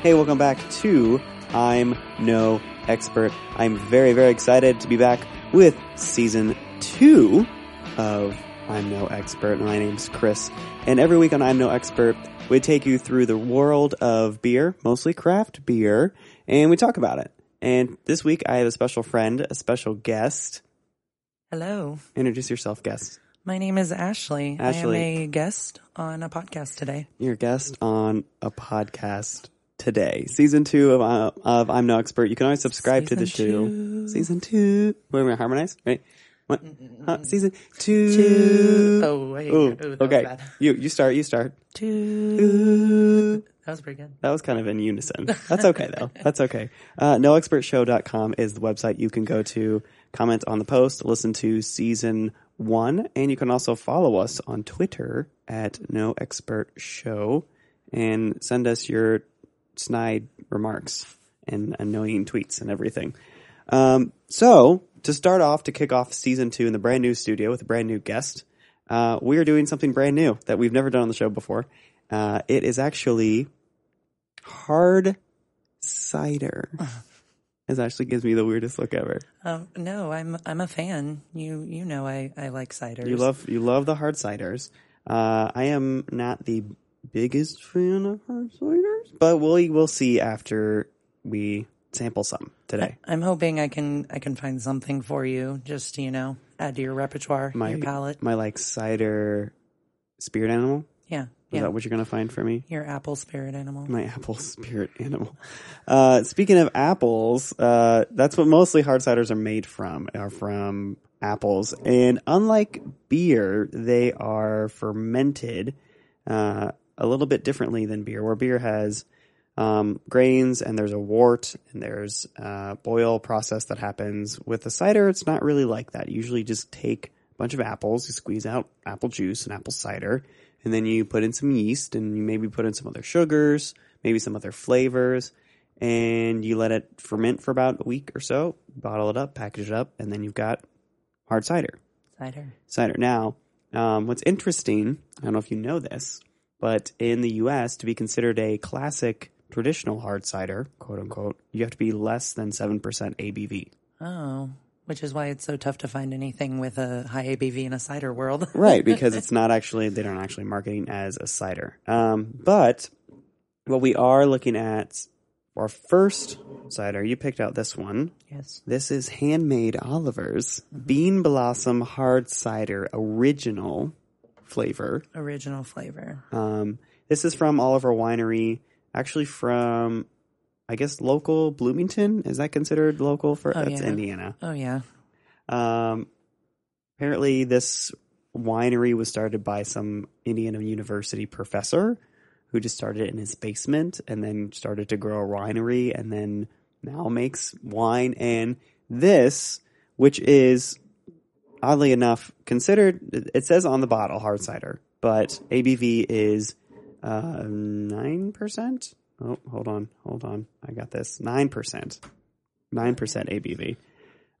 Hey, welcome back to I'm No Expert. I'm very, very excited to be back with season two of I'm No Expert. My name's Chris, and every week on I'm No Expert, we take you through the world of beer, mostly craft beer, and we talk about it. And this week, I have a special friend, a special guest. Hello. Introduce yourself, guest. My name is Ashley. Ashley. I am a guest on a podcast today. Your guest on a podcast today, season two of uh, of I'm No Expert. You can always subscribe to the show. Season two. Season two. Wait, we harmonize, right? What? Season two. Two. Oh, wait. Ooh, Ooh, okay. You you start. You start. Two. That was pretty good. That was kind of in unison. That's okay though. That's okay. Uh, noexpertshow.com is the website you can go to, comment on the post, listen to season one, and you can also follow us on Twitter at No Expert Show and send us your snide remarks and annoying tweets and everything. Um, so to start off, to kick off season two in the brand new studio with a brand new guest, uh, we are doing something brand new that we've never done on the show before. Uh, it is actually hard cider. This actually gives me the weirdest look ever. Um, no, I'm I'm a fan. You you know I, I like ciders. You love you love the hard ciders. Uh, I am not the biggest fan of hard ciders, but we'll we'll see after we sample some today. I'm hoping I can I can find something for you. Just to, you know, add to your repertoire, My your palate. my like cider spirit animal. Yeah, Is yeah. that what you're gonna find for me? your apple spirit animal. My apple spirit animal. Uh, speaking of apples, uh, that's what mostly hard ciders are made from, are from apples. And unlike beer, they are fermented, uh, a little bit differently than beer, where beer has, um, grains and there's a wort and there's a boil process that happens. With the cider, it's not really like that. You usually just take a bunch of apples, you squeeze out apple juice and apple cider, and then you put in some yeast and you maybe put in some other sugars, maybe some other flavors, and you let it ferment for about a week or so, bottle it up, package it up, and then you've got hard cider. Cider. Cider. Now, um, what's interesting, I don't know if you know this, but in the US, to be considered a classic traditional hard cider, quote unquote, you have to be less than 7% ABV. Oh, which is why it's so tough to find anything with a high ABV in a cider world. right because it's not actually they don't actually marketing as a cider um, but what we are looking at our first cider you picked out this one yes. this is handmade oliver's bean blossom hard cider original flavor Original flavor. um, this is from oliver winery actually from i guess local bloomington is that considered local for Oh, that's yeah. indiana Oh yeah. um, apparently, this winery was started by some Indiana University professor who just started it in his basement and then started to grow a winery and then now makes wine. And this, which is oddly enough considered, it says on the bottle hard cider, but ABV is uh, 9%. Oh, hold on, hold on. I got this. 9%. 9% ABV.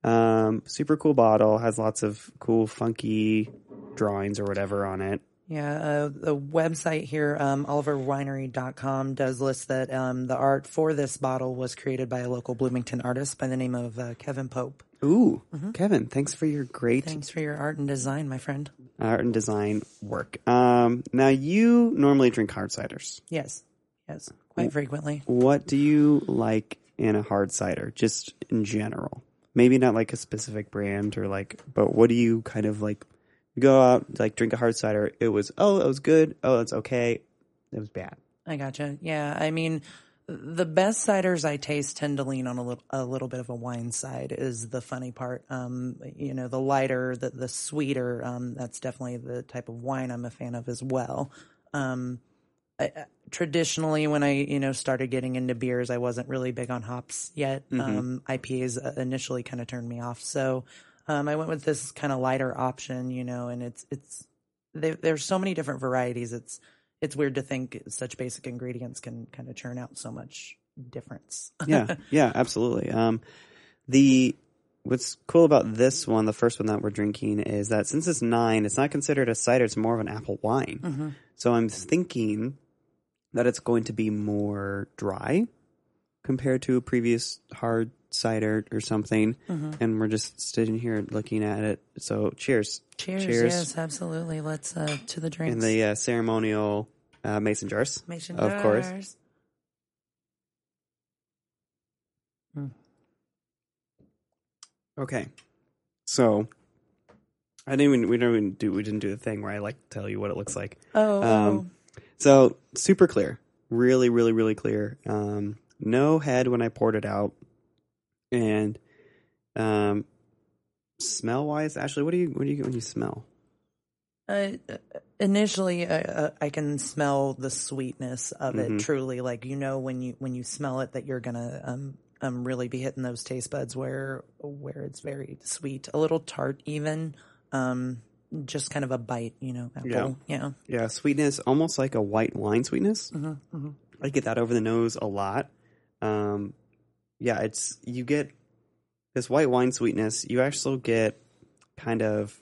Um, super cool bottle, has lots of cool, funky drawings or whatever on it. Yeah, uh, the website here, um, oliverwinery.com, does list that um, the art for this bottle was created by a local Bloomington artist by the name of uh, Kevin Pope. Ooh, Kevin, thanks for your great Thanks for your art and design, my friend. art and design work. Um, now you normally drink hard ciders. Yes, yes, quite frequently. What do you like in a hard cider, just in general? Maybe not like a specific brand or like, but what do you kind of like? Go out, like drink a hard cider. It was, oh, it was good. Oh, it's okay. It was bad. I gotcha. Yeah, I mean, the best ciders I taste tend to lean on a little, a little bit of a wine side. Is the funny part. Um, you know, the lighter, the the sweeter. Um, that's definitely the type of wine I'm a fan of as well. Um, I, traditionally, when I you know started getting into beers, I wasn't really big on hops yet. Um, IPAs uh, initially kind of turned me off, so um, I went with this kind of lighter option. You know, and it's it's there, there's so many different varieties. It's it's weird to think such basic ingredients can kind of churn out so much difference. yeah, yeah, absolutely. Um, the what's cool about this one, the first one that we're drinking, is that since it's nine, it's not considered a cider; it's more of an apple wine. So I'm thinking that it's going to be more dry compared to a previous hard cider or something. And we're just sitting here looking at it. So cheers. Cheers. Cheers. Yes, absolutely. Let's uh to the drinks. In the uh, ceremonial uh, mason jars. Mason jars, of course. jars. Okay. So I didn't even we didn't even do we didn't do the thing where I like to tell you what it looks like. Oh, Um, So super clear, really, really, really clear. Um, no head when I poured it out, and um, smell wise, Ashley, what do you what do you get when you smell? Uh, initially, uh, uh, I can smell the sweetness of Mm-hmm. it. Truly, like you know when you when you smell it that you're gonna um um really be hitting those taste buds where where it's very sweet, a little tart, even um just kind of a bite, you know. Apple, yeah. Yeah, sweetness, almost like a white wine sweetness. Mm-hmm, I get that over the nose a lot. Um, yeah, it's you get this white wine sweetness. You actually get kind of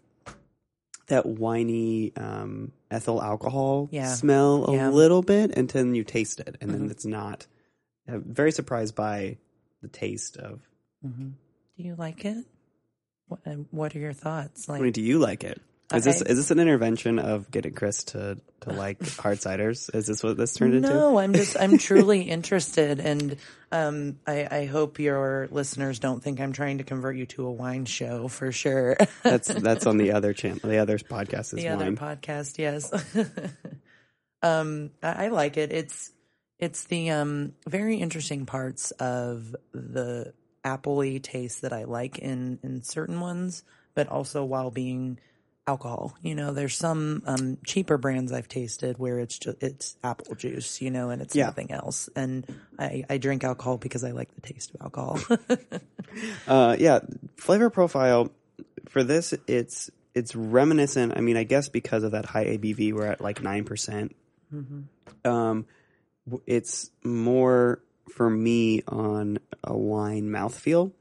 that winey um, ethyl alcohol Yeah. smell a Yeah. little bit, and then you taste it, and Mm-hmm. then it's not. I'm very surprised by the taste of. Do you like it? What, what are your thoughts? Like, I mean, do you like it? Is this is this an intervention of getting Chris to to like hard ciders? Is this what this turned into? No, I'm just I'm truly interested, and um, I, I hope your listeners don't think I'm trying to convert you to a wine show for sure. That's that's on the other channel. The other podcast is the other wine. podcast, yes. um, I, I like it. It's it's the um very interesting parts of the appley taste that I like in in certain ones, but also while being alcohol. You know, there's some um cheaper brands I've tasted where it's just it's apple juice, you know, and it's Yeah. nothing else. And I I drink alcohol because I like the taste of alcohol. Uh, yeah, flavor profile for this, it's it's reminiscent. I mean, I guess because of that high ABV, we're at like nine percent. Um, it's more for me on a wine mouthfeel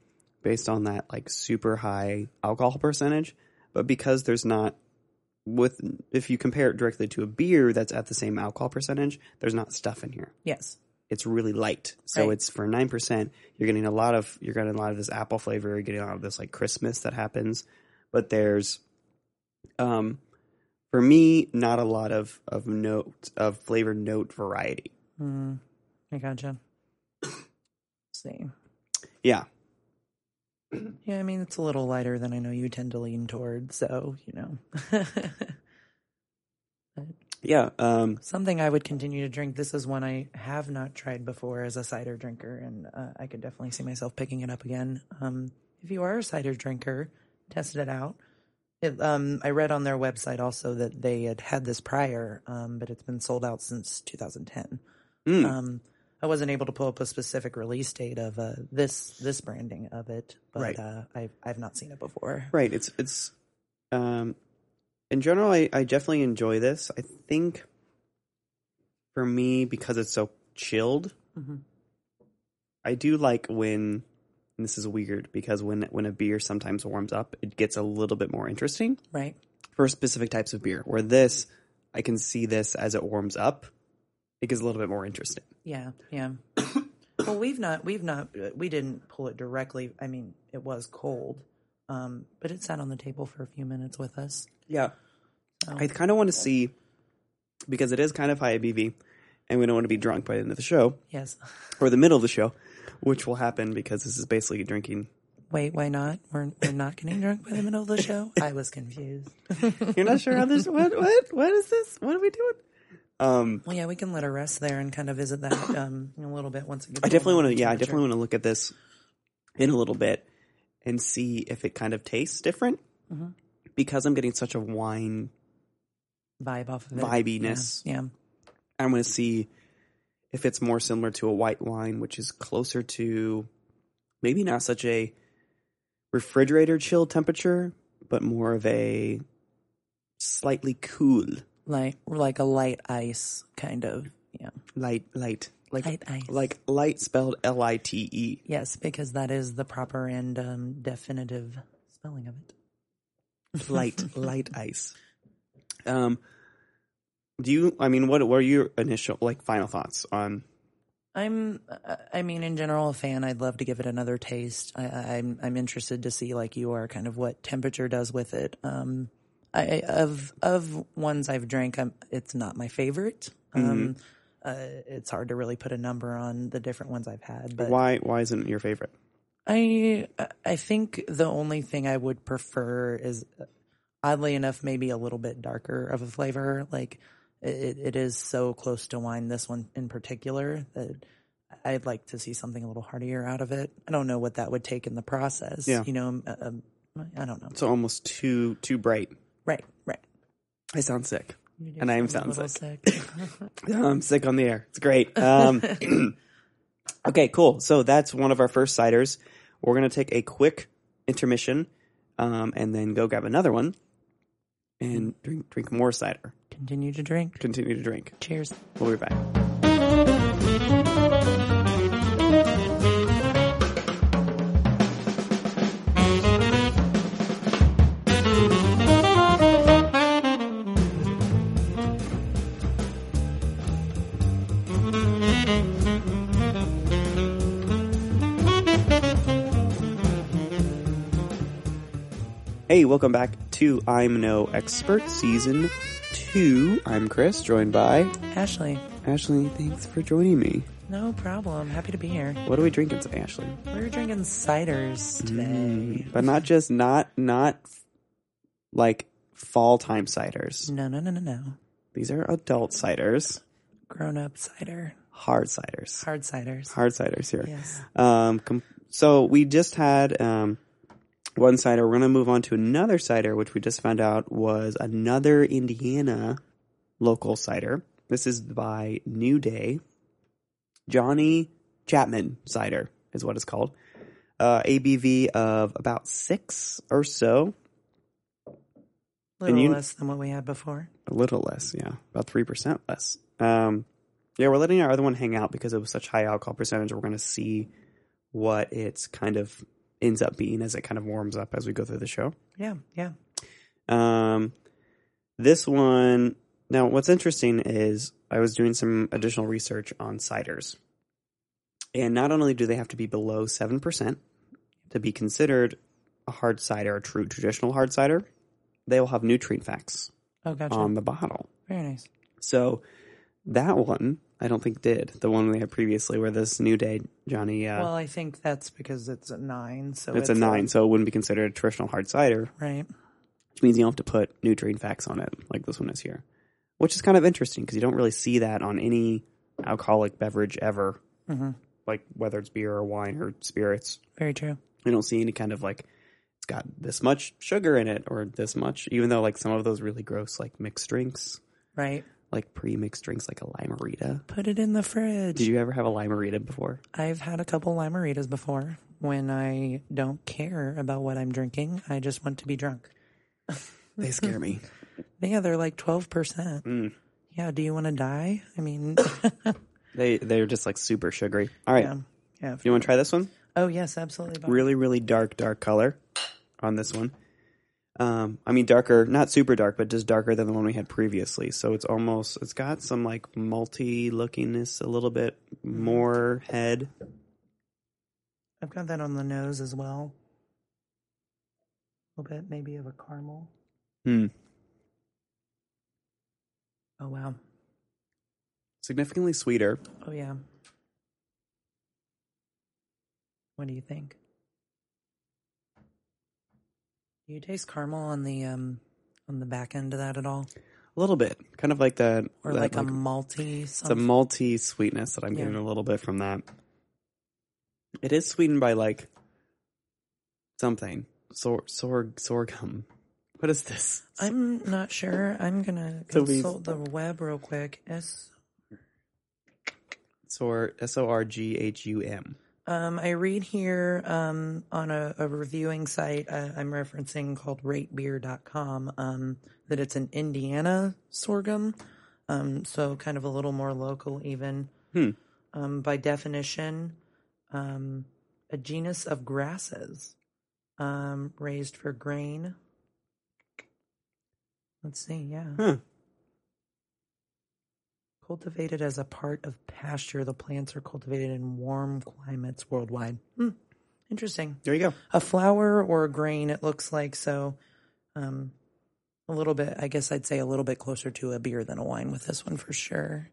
based on that like super high alcohol percentage. But because there's not with if you compare it directly to a beer that's at the same alcohol percentage, there's not stuff in here yes. it's really light. So Right. it's for nine percent. You're getting a lot of you're getting a lot of this apple flavor. You're getting a lot of this like Christmas that happens, but there's, um, for me, not a lot of of note of flavor note variety. I gotcha. See. Yeah, Yeah, I mean it's a little lighter than I know you tend to lean toward, so you know. yeah. Um, Something I would continue to drink. This is one I have not tried before as a cider drinker, and uh, I could definitely see myself picking it up again. Um, if you are a cider drinker, test it out. It, um, I read on their website also that they had had this prior, um, but it's been sold out since 2010. mm, Um, I wasn't able to pull up a specific release date of uh, this this branding of it, but Right. uh, I've I've not seen it before. right. It's it's um, in general, I, I definitely enjoy this. I think for me because it's so chilled, Mhm. I do like when and this is weird because when when a beer sometimes warms up, it gets a little bit more interesting Right? for specific types of beer. Where this, I can see this as it warms up, it gets a little bit more interesting. Yeah, yeah. well, we've not, we've not, we didn't pull it directly. I mean, it was cold, um, but it sat on the table for a few minutes with us. Yeah, I kind of want to see because it is kind of high ABV, and we don't want to be drunk by the end of the show Yes. or the middle of the show, which will happen because this is basically drinking. Wait, why not? We're we're not getting drunk by the middle of the show. I was confused. You're not sure how this what what what is this? What are we doing? Um, Well, yeah, we can let her rest there and kind of visit that um, a little bit once it gets. I definitely want to. Yeah, I definitely want to look at this in a little bit and see if it kind of tastes different Mm-hmm. because I'm getting such a wine. vibe off of it. Vibiness. Yeah. yeah. I'm going to see if it's more similar to a white wine, which is closer to maybe not such a refrigerator chill temperature, but more of a slightly cool, like like a light ice kind of. Yeah. light, light, like Light ice. like light spelled L I T E. Yes, because that is the proper and um, definitive spelling of it. light light ice um Do you? I mean, what what are your initial like final thoughts on? I'm, I mean, in general, a fan. I'd love to give it another taste. I, I, I'm, I'm interested to see, like you are, kind of what temperature does with it. Um, I, of of ones I've drank, I'm, it's not my favorite. Um, uh, it's hard to really put a number on the different ones I've had, but Why why isn't it your favorite? I I think the only thing I would prefer is oddly enough maybe a little bit darker of a flavor. Like it, it is so close to wine. This one in particular that I'd like to see something a little heartier out of it. I don't know what that would take in the process. Yeah. you know, uh, um, I don't know. It's almost too too bright. Right, right. I sound sick. And I am sound sick. sound little I'm sick on the air. It's great. Um, okay, cool. So that's one of our first ciders. We're gonna take a quick intermission, um, and then go grab another one, and drink drink more cider. Continue to drink. Continue to drink. Cheers. We'll be back. Hey, welcome back to I'm No Expert Season 2. I'm Chris, joined by Ashley, Ashley. Thanks for joining me. no problem. Happy to be here. What are we drinking today, Ashley? We're drinking ciders today. But not just not not like fall time ciders. No, no, no, no, no. These are adult ciders, Grown up cider. hard ciders, Hard ciders. hard ciders here. Yes. Um, com- so we just had um, one cider. We're going to move on to another cider, which we just found out was another Indiana local cider. This is by New Day. Johnny Chapman cider is what it's called. Uh, ABV of about six or so, A little you- less than what we had before. a little less, yeah, about three percent less. Um, yeah, we're letting our other one hang out because it was such high alcohol percentage. We're going to see what it's kind of ends up being as it kind of warms up as we go through the show. Yeah, yeah. Um, this one now, what's interesting is I was doing some additional research on ciders, and not only do they have to be below seven percent to be considered a hard cider, a true traditional hard cider, they will have nutrient facts Oh, gotcha. on the bottle. Very nice. So that one, I don't think did the one we had previously, where this new day Johnny, uh, Well, I think that's because it's a nine. So it's, a nine, so it wouldn't be considered a traditional hard cider, right. which means you don't have to put nutrient facts on it like this one is here, which is kind of interesting because you don't really see that on any alcoholic beverage ever, hmm like whether it's beer or wine or spirits. Very true. You don't see any kind of like it's got this much sugar in it or this much, even though like some of those really gross like mixed drinks, Right. Like pre-mixed drinks like a Lime-A-Rita. Put it in the fridge. Did you ever have a Lime-A-Rita before? I've had a couple Lime-A-Ritas before when I don't care about what I'm drinking. I just want to be drunk. They scare me. Yeah, they're like 12%. Mm. Yeah, do you want to die? I mean, They they're just like super sugary. All right, yeah. Yeah. you want to try this one? Oh, yes, absolutely. Bob. Really, really dark, dark color on this one. Um, I mean, darker, not super dark, but just darker than the one we had previously. So it's almost, it's got some like multi lookingness, a little bit more head. I've got that on the nose as well. A little bit, maybe of a caramel. Hmm. Oh, wow. Significantly sweeter. Oh, yeah. What do you think? Do you taste caramel on the um on the back end of that at all, A little bit. Kind of like that. or that, like, a malty? It's a Something? malty sweetness that I'm Yeah. getting a little bit from that. It is sweetened by like something. Sor, sorg, sorghum. What is this? I'm not sure. I'm gonna So consult the web real quick. S. Sor, S O R G H U M. Um, I read here um, on a, a reviewing site uh, I'm referencing called ratebeer.com um, that it's an Indiana sorghum. Um, so kind of a little more local, even. Hmm. Um, by definition, um, a genus of grasses um, raised for grain. Let's see, yeah. Huh. Cultivated as a part of pasture, the plants are cultivated in warm climates worldwide. Hmm. Interesting. There you go. A flower or a grain, it looks like. So, um, a little bit, I guess I'd say a little bit closer to a beer than a wine with this one for sure.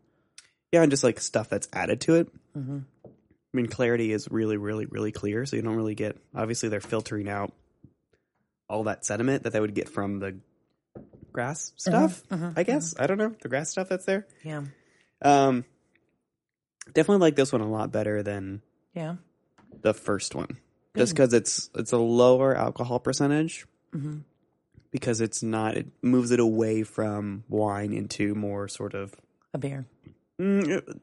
Yeah, and just like stuff that's added to it. Mm-hmm. I mean, clarity is really, really, really clear, so you don't really get. Obviously, they're filtering out all that sediment that they would get from the grass stuff. mhm, I guess I don't know the grass stuff that's there. Yeah. Um, definitely like this one a lot better than Yeah. the first one, just because it's it's a lower alcohol percentage. hmm Because it's not, it moves it away from wine into more sort of A beer. Mm,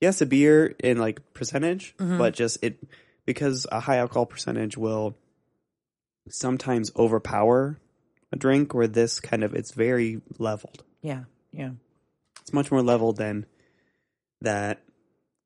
yes, a beer in like percentage, Mhm. but just it because a high alcohol percentage will sometimes overpower a drink. Where this kind of it's very leveled. Yeah. Yeah. It's much more leveled than that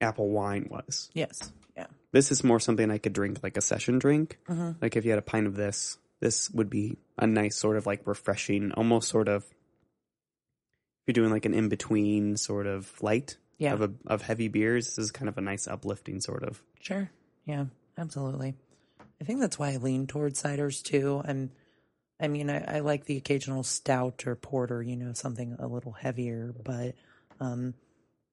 apple wine was. Yes. Yeah. This is more something I could drink like a session drink. Mhm. Like if you had a pint of this, this would be a nice sort of like refreshing, almost sort of. If you're doing like an in between sort of light Yeah. of a, of heavy beers, this is kind of a nice uplifting sort of. Sure. Yeah, absolutely. I think that's why I lean towards ciders too. I'm, I mean, I, I like the occasional stout or porter, you know, something a little heavier, but um,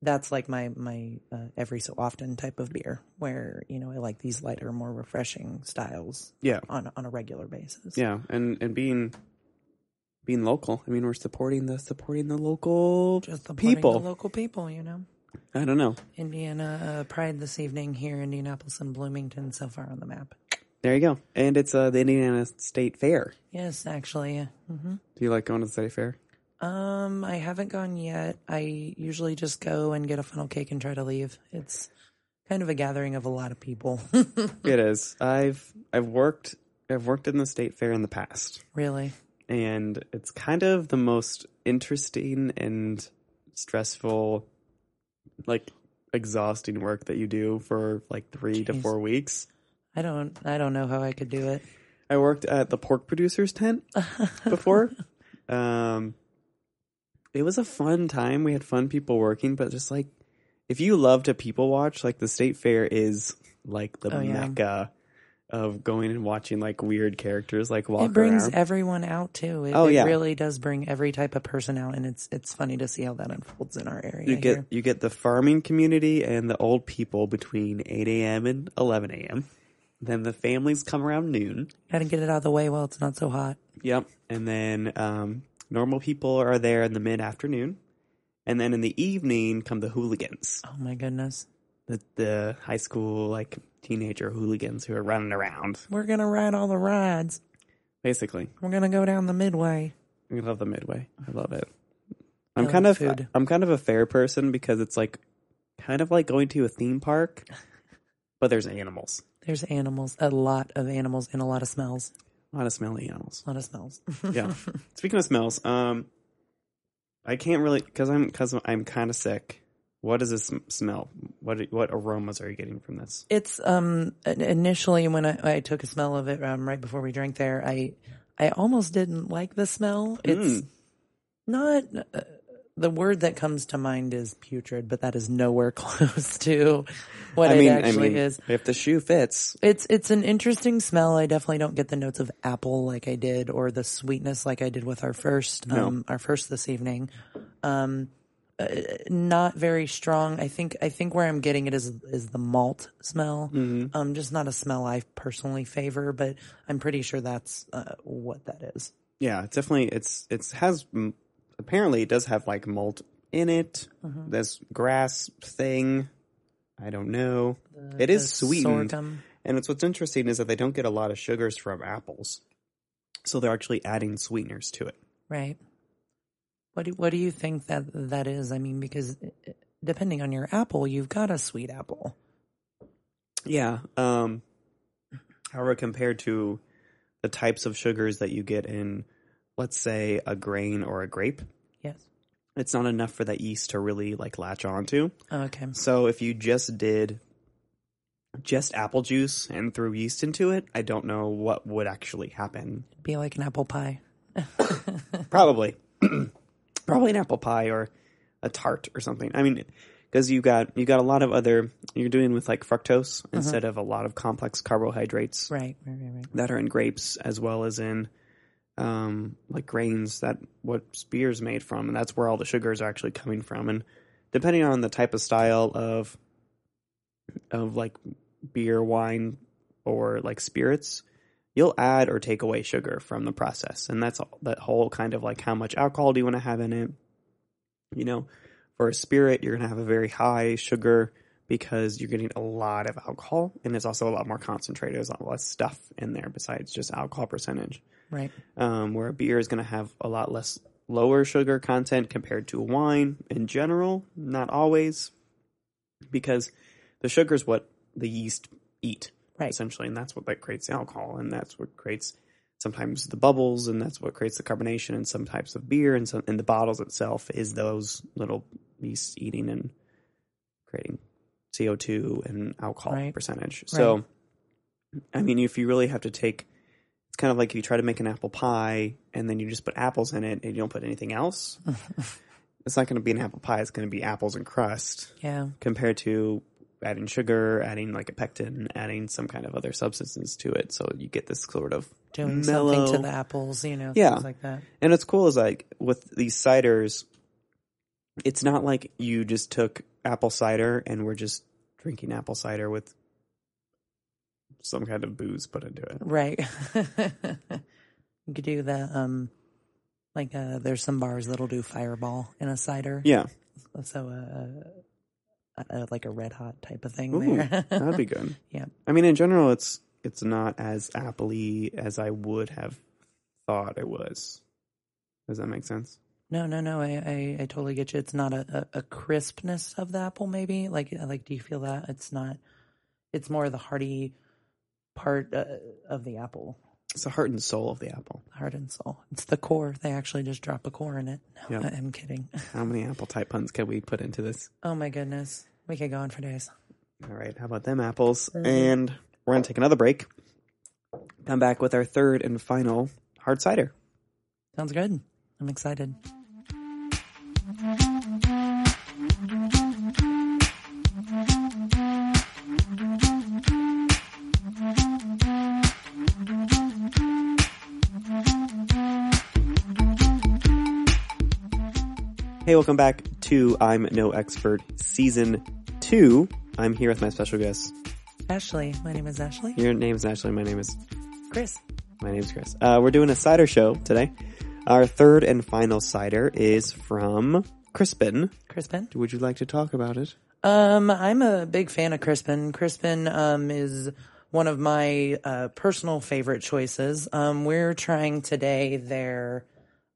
that's like my my uh, every so often type of beer, where you know I like these lighter, more refreshing styles Yeah, on on a regular basis. yeah, and and being being local. I mean, we're supporting the supporting the local just supporting people. the local people, you know. I don't know. Indiana uh, Pride this evening here, Indianapolis and Bloomington, so far on the map. There you go. And it's uh, the Indiana State Fair. Yes, actually. hmm Do you like going to the state fair? Um, I haven't gone yet. I usually just go and get a funnel cake and try to leave. It's kind of a gathering of a lot of people. It is. I've I've worked I've worked in the state fair in the past, really. and it's kind of the most interesting and stressful, like exhausting work that you do for like three to four weeks. I don't I don't know how I could do it. I worked at the pork producers tent before. um, it was a fun time. We had fun people working, but just like if you love to people watch, like the state fair is like the Oh, yeah. mecca of going and watching like weird characters like walk it brings around. everyone out too. It, Oh, it yeah. really does bring every type of person out and it's it's funny to see how that unfolds in our area you get here. you get the farming community and the old people between eight a.m. and eleven a.m. Then the families come around noon. Gotta get it out of the way while it's not so hot. Yep. And then um, normal people are there in the mid afternoon. And then in the evening come the hooligans, Oh my goodness. the, the high school, like teenager hooligans who are running around, We're gonna ride all the rides. basically. We're gonna go down the midway. We love the Midway. I love it. I'm kind of food. I'm kind of a fair person because it's like kind of like going to a theme park, but there's animals. There's animals, a lot of animals and a lot of smells. A lot of smelly animals. A lot of smells. Yeah. Speaking of smells, um, I can't really because I'm because I'm kind of sick. What does this smell? What what aromas are you getting from this? It's um initially when I, I took a smell of it um, right before we drank there, I I almost didn't like the smell. It's Mm. not uh, the word that comes to mind is putrid, but that is nowhere close to what I it actually I mean, is. if the shoe fits, It's it's an interesting smell. I definitely don't get the notes of apple like I did, or the sweetness like I did with our first No. um our first this evening. Um, uh, not very strong. I think I think where I'm getting it is is the malt smell. Um, just not a smell I personally favor, but I'm pretty sure that's uh, what that is. yeah, it's definitely it's it's has mm, apparently it does have like malt in it. Mm-hmm. This grass thing, I don't know. it is The sweetened, sorghum. and it's what's interesting is that they don't get a lot of sugars from apples, so they're actually adding sweeteners to it. Right. What do what do you think that that is? I mean, because uh, depending on your apple, you've got a sweet apple. Yeah. Um, however, compared to the types of sugars that you get in, let's say, a grain or a grape, Yes. it's not enough for that yeast to really like latch onto. Okay. So if you just did just apple juice and threw yeast into it, I don't know what would actually happen. Be like an apple pie. Probably, probably an apple pie or a tart or something. I mean, because you got you got a lot of other you're doing with like fructose uh-huh. instead of a lot of complex carbohydrates Right, right, right, right. that are in grapes as well as in um, like grains that what beer is made from, and that's where all the sugars are actually coming from. And depending on the type of style of of like beer, wine, or like spirits, you'll add or take away sugar from the process, and that's all, that whole kind of like how much alcohol do you want to have in it. You know, for a spirit, you're gonna have a very high sugar because you're getting a lot of alcohol, and it's also a lot more concentrated. There's a lot less stuff in there besides just alcohol percentage Right. um, where a beer is going to have a lot less lower sugar content compared to a wine in general. Not always, because the sugar is what the yeast eat Right. essentially, and that's what that creates the alcohol, and that's what creates sometimes the bubbles, and that's what creates the carbonation in some types of beer, and some in the bottles itself is those little yeasts eating and creating CO two and alcohol Right. percentage. So, I mean, if you really have to take it's kind of like if you try to make an apple pie and then you just put apples in it and you don't put anything else. it's not going to be an apple pie. It's going to be apples and crust Yeah. compared to adding sugar, adding like a pectin, adding some kind of other substances to it. So you get this sort of Doing mellow. something to the apples, you know, Yeah. things like that. And what's cool is like with these ciders, it's not like you just took apple cider and we're just drinking apple cider with some kind of booze put into it. Right. you could do the um like uh there's some bars that'll do fireball in a cider. Yeah. So uh, uh, uh like a red hot type of thing Ooh, there. that'd be good. Yeah. I mean, in general, it's it's not as appley as I would have thought it was. Does that make sense? No, no, no. I, I, I totally get you. It's not a, a, a crispness of the apple, maybe. Like, like, do you feel that it's not? It's more the hearty part uh, of the apple, It's the heart and soul of the apple. heart and soul. It's the core. They actually just drop a core in it. No, Yep. I'm kidding. How many apple type puns can we put into this? Oh my goodness, we could go on for days. All right, how about them apples? And we're gonna take another break. Come back with our third and final hard cider. Sounds good. I'm excited. Hey, welcome back to I'm No Expert Season Two. I'm here with my special guest. Ashley, my name is Ashley. Your name is Ashley. My name is Chris. My name is Chris. Uh, we're doing a cider show today. Our third and final cider is from Crispin. Crispin. Would you like to talk about it? Um, I'm a big fan of Crispin. Crispin um, is one of my uh, personal favorite choices. Um, we're trying today their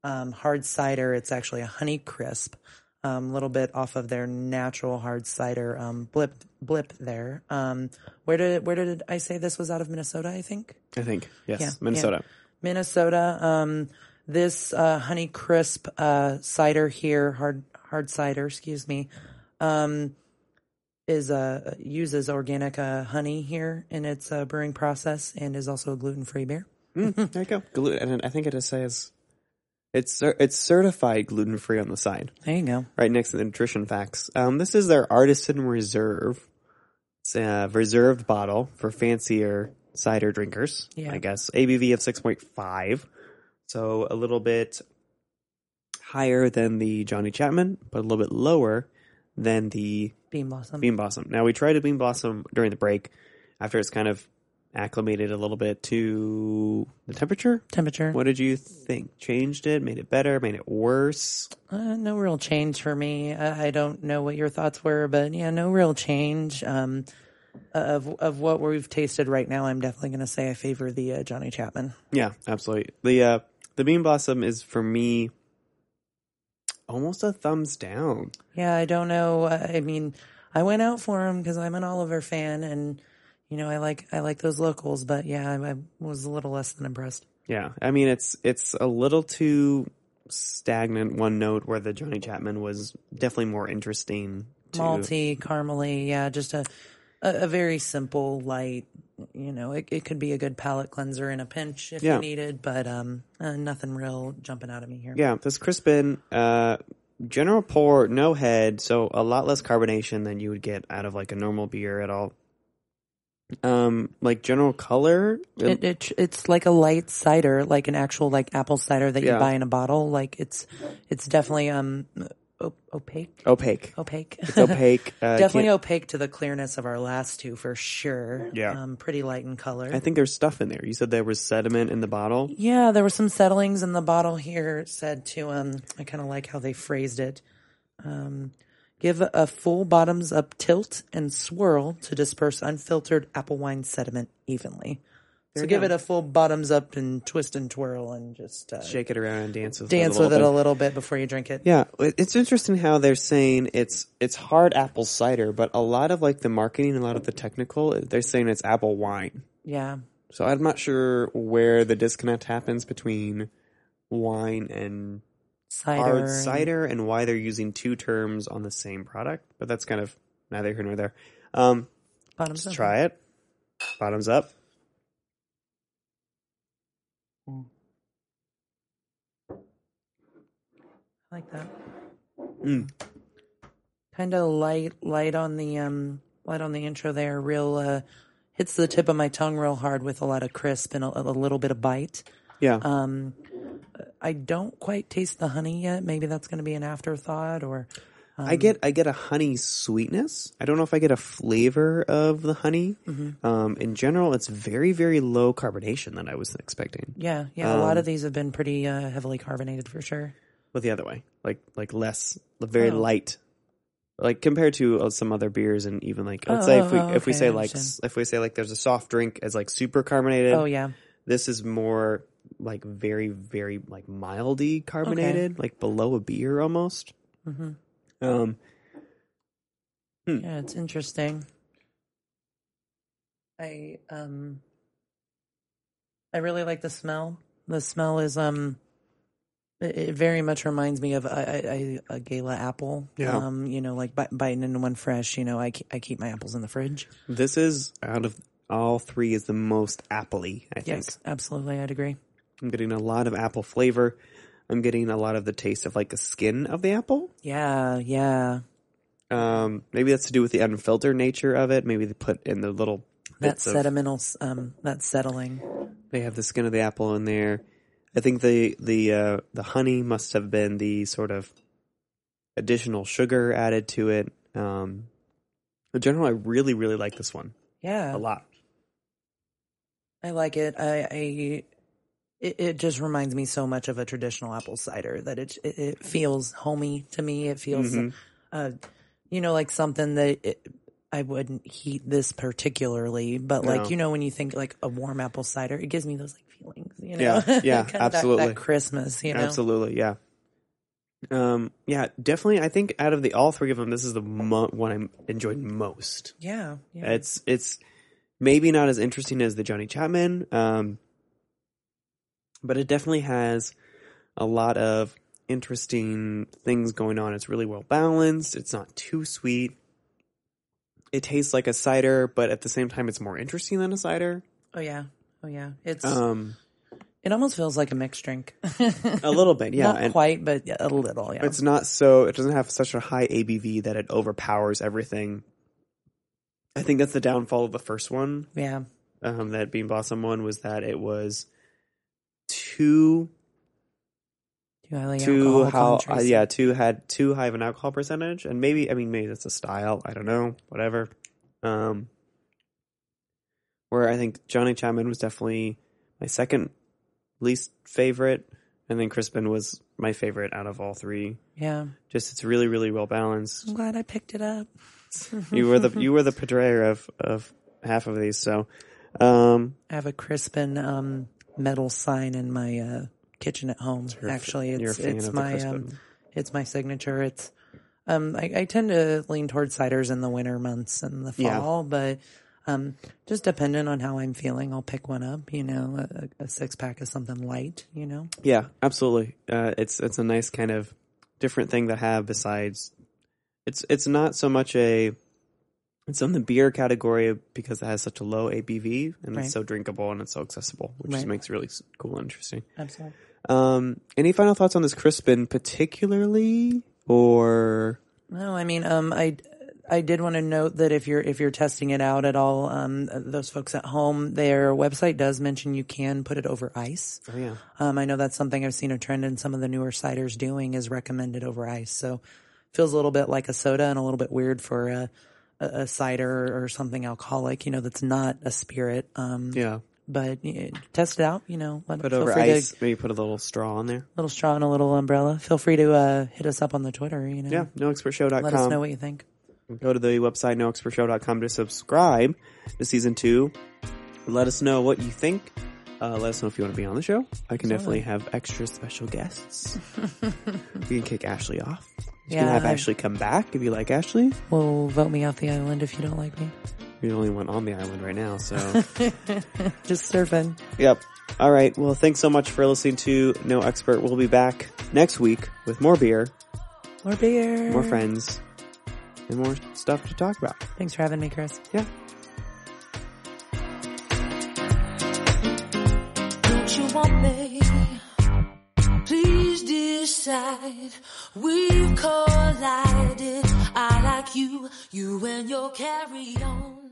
um, hard cider. It's actually a honey crisp, a um, little bit off of their natural hard cider um, blip blip there. Um, where did where did I say this was out of Minnesota? I think. I think yes, Yeah, Minnesota. Minnesota. Um, this uh, honey crisp uh, cider here, hard hard cider, excuse me, um, is uh, uses organic uh, honey here in its uh, brewing process and is also a gluten free beer. Mm, there you go. Gluten, and I think it just says it's it's certified gluten free on the side, There you go. right next to the nutrition facts. Um, this is their artisan reserve. It's a reserved bottle for fancier cider drinkers. Yeah. I guess ABV of six point five, so a little bit higher than the Johnny Chapman, but a little bit lower than the Bean blossom. Bean Blossom. Now we tried a Bean Blossom during the break after it's kind of acclimated a little bit to the temperature. Temperature. What did you think? Changed it? Made it better? Made it worse? Uh, no real change for me. I, I don't know what your thoughts were, but yeah, no real change. Um, of of what we've tasted right now, I'm definitely going to say I favor the uh, Johnny Chapman. Yeah, absolutely. The uh, the Bean Blossom is for me almost a thumbs down. Yeah, I don't know. I mean, I went out for him because I'm an Oliver fan, and you know, I like I like those locals. But yeah, I, I was a little less than impressed. Yeah, I mean it's it's a little too stagnant one note where the Johnny Chapman was definitely more interesting. To, Malty, caramely, yeah, just a, a a very simple, light. You know, it it could be a good palate cleanser in a pinch if Yeah. you needed, but um, uh, nothing real jumping out of me here. Yeah, this Crispin, uh, general pour, no head, so a lot less carbonation than you would get out of like a normal beer at all. Um, like general color, It, it it's like a light cider, like an actual like apple cider that Yeah. you buy in a bottle. Like it's it's definitely um o- opaque, opaque. opaque. It's opaque. Uh, definitely can't- opaque to the clearness of our last two for sure. Yeah. um, pretty light in color. I think there's stuff in there. You said there was sediment in the bottle. Yeah, there were some settlings in the bottle here. Said to um, I kind of like how they phrased it. Um, give a full bottoms up tilt and swirl to disperse unfiltered apple wine sediment evenly. so give go. it a full bottoms up and twist and twirl and just uh, Shake it around and dance with dance it a with it little a bit. little bit before you drink it. Yeah, it's interesting how they're saying it's it's hard apple cider, but a lot of like the marketing, a lot of the technical, they're saying it's apple wine. Yeah, So I'm not sure where the disconnect happens between wine and cider. hard and- cider and why they're using two terms on the same product, but that's kind of neither here nor there. Um, bottoms let's up. try it. Bottoms up. I like that. Mm. Kind of light, light on the um, light on the intro there. Real uh, hits the tip of my tongue real hard with a lot of crisp and a, a little bit of bite. Yeah. Um, I don't quite taste the honey yet. Maybe that's going to be an afterthought, or I get I get a honey sweetness. I don't know if I get a flavor of the honey. Mm-hmm. Um, in general, it's very very low carbonation than I was expecting. yeah, yeah. a lot Um, of these have been pretty uh, heavily carbonated for sure. But the other way, like like less, very Oh. light, like compared to uh, some other beers, and even like let's Oh, say if we oh, if we say like if we say like there's a soft drink as like super carbonated. Oh yeah, This is more like very very like mildy carbonated, like below a beer almost. hmm Um, yeah. It's interesting. I um, I really like the smell. The smell is um, it, it very much reminds me of a, a, a gala apple. Yeah. Um, you know, like bi- biting into one fresh. You know, I I keep my apples in the fridge. this is out of all three is the most appley. I think. Yes, absolutely. I'd agree. I'm getting a lot of apple flavor. I'm getting a lot of the taste of like the skin of the apple. Yeah, yeah. Um, maybe that's to do with the unfiltered nature of it. Maybe they put in the little That bits of, sedimental, um, that settling. they have the skin of the apple in there. I think the the uh, the honey must have been the sort of additional sugar added to it. Um, in general, I really really like this one Yeah, a lot. I like it. I, I it, it just reminds me so much of a traditional apple cider that it it, it feels homey to me. It feels, Mhm. uh, you know, like something that it, I wouldn't heat this particularly, but like No. you know, when you think like a warm apple cider, it gives me those like feelings. You know, Yeah, yeah, Kind of that- absolutely. That, Christmas, you know. Absolutely, yeah. Um, yeah, definitely. I think out of the all three of them, this is the mo- one I'm enjoyed most. Yeah, yeah. It's it's maybe not as interesting as the Johnny Chapman, um, but it definitely has a lot of interesting things going on. It's really well balanced. It's not too sweet. It tastes like a cider, but at the same time, it's more interesting than a cider. oh yeah, oh yeah. It's Um, it almost feels like a mixed drink. a little bit, yeah. Not and quite, but a little. Yeah. it's not so. It doesn't have such a high ABV that it overpowers everything. I think that's the downfall of the first one. yeah. um, that Bean Blossom one was that it was too Too highly too alcohol how uh, yeah too had too high of an alcohol percentage. And maybe I mean maybe that's a style. I don't know. Whatever. Um where I think Johnny Chapman was definitely my second least favorite. And then Crispin was my favorite out of all three. Yeah. just it's really really well balanced. I'm glad I picked it up. you were the you were the portrayer of of half of these so um I have a Crispin um, metal sign in my uh, kitchen at home. You're f- Actually, it's fan it's of the my um, it's my signature. It's um, I, I tend to lean towards ciders in the winter months and the Yeah. fall, but um, just dependent on how I'm feeling, I'll pick one up. You know, a, a six pack of something light. You know, Yeah, absolutely. Uh, it's it's a nice kind of different thing to have. Besides, it's it's not so much a it's in the beer category because it has such a low ABV and Right. it's so drinkable and it's so accessible, which just makes it really cool and interesting. absolutely. Um, any final thoughts on this Crispin, particularly or No, I mean, um, I I did want to note that if you're if you're testing it out at all, um, those folks at home, their website does mention you can put it over ice. oh yeah, Um, I know that's something I've seen a trend in some of the newer ciders doing is recommended over ice. So feels a little bit like a soda and a little bit weird for a, a, a cider or something alcoholic, you know, that's not a spirit. Um, yeah. but test it out, you know, let, Put over ice. to, Maybe put a little straw on there. little straw and a little umbrella. Feel free to, uh, hit us up on the Twitter, you know, Yeah, noexpertshow.com. let us know what you think. Go to the website noexpertshow.com to subscribe to season two. Let us know what you think. Uh, let us know if you want to be on the show. I can definitely have extra special guests. you can kick Ashley off. You can Yeah, have I've- Ashley come back if you like Ashley. Well, vote me off the island if you don't like me. You're the only one on the island right now, so. Just surfing. Yep. All right. Well, thanks so much for listening to No Expert. We'll be back next week with more beer, More beer. more friends, and more stuff to talk about. Thanks for having me, Chris. Yeah. We've collided. I like you, you and your carry on.